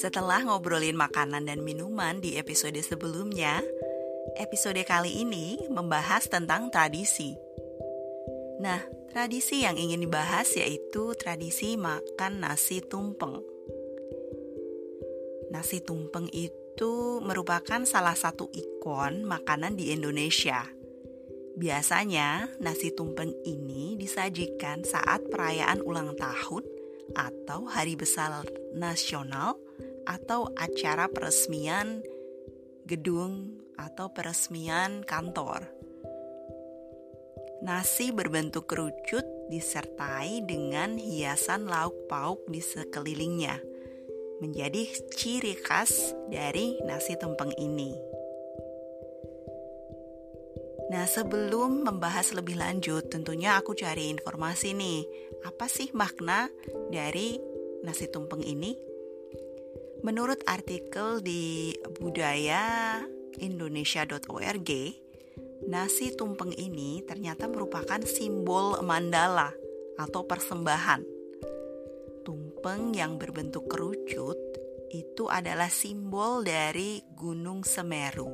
Setelah ngobrolin makanan dan minuman di episode sebelumnya, episode kali ini membahas tentang tradisi. Nah, tradisi yang ingin dibahas yaitu tradisi makan nasi tumpeng. Nasi tumpeng itu merupakan salah satu ikon makanan di Indonesia. Biasanya, nasi tumpeng ini disajikan saat perayaan ulang tahun atau hari besar nasional atau acara peresmian gedung atau peresmian kantor. Nasi berbentuk kerucut disertai dengan hiasan lauk pauk di sekelilingnya. Menjadi ciri khas dari nasi tumpeng ini. Nah, sebelum membahas lebih lanjut, tentunya aku cari informasi nih. Apa sih makna dari nasi tumpeng ini? Menurut artikel di budaya indonesia.org, nasi tumpeng ini ternyata merupakan simbol mandala atau persembahan. Tumpeng yang berbentuk kerucut itu adalah simbol dari Gunung Semeru.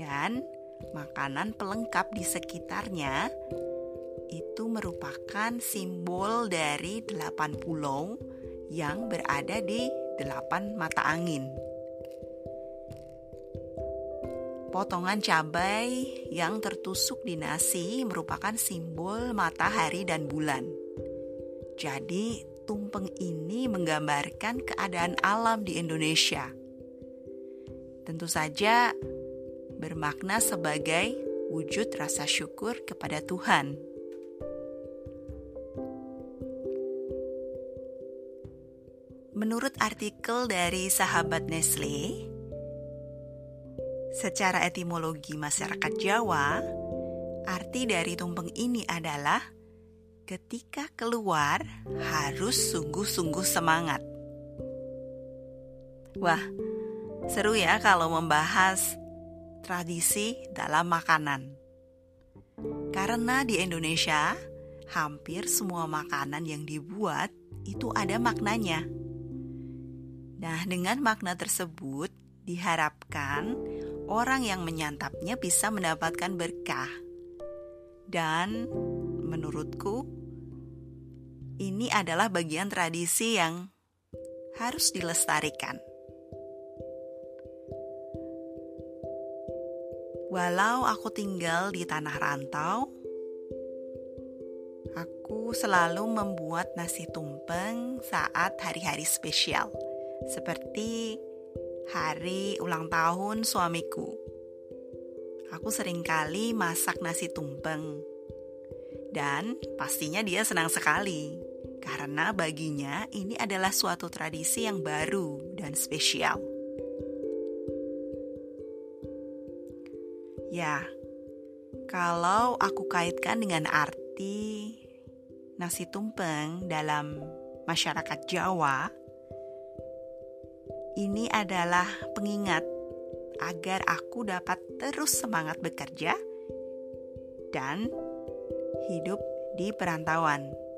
Dan makanan pelengkap di sekitarnya itu merupakan simbol dari delapan pulau yang berada di delapan mata angin. Potongan cabai yang tertusuk di nasi merupakan simbol matahari dan bulan. Jadi, tumpeng ini menggambarkan keadaan alam di Indonesia. Tentu saja bermakna sebagai wujud rasa syukur kepada Tuhan. Menurut artikel dari sahabat Nestle, secara etimologi masyarakat Jawa, arti dari tumpeng ini adalah ketika keluar harus sungguh-sungguh semangat. Wah, seru ya kalau membahas tradisi dalam makanan. Karena di Indonesia, hampir semua makanan yang dibuat itu ada maknanya. Nah, dengan makna tersebut diharapkan orang yang menyantapnya bisa mendapatkan berkah. Dan menurutku ini adalah bagian tradisi yang harus dilestarikan. Walau aku tinggal di tanah rantau, aku selalu membuat nasi tumpeng saat hari-hari spesial seperti hari ulang tahun suamiku. Aku sering kali masak nasi tumpeng. Dan pastinya dia senang sekali karena baginya ini adalah suatu tradisi yang baru dan spesial. Ya, kalau aku kaitkan dengan arti nasi tumpeng dalam masyarakat Jawa, ini adalah pengingat agar aku dapat terus semangat bekerja dan hidup di perantauan.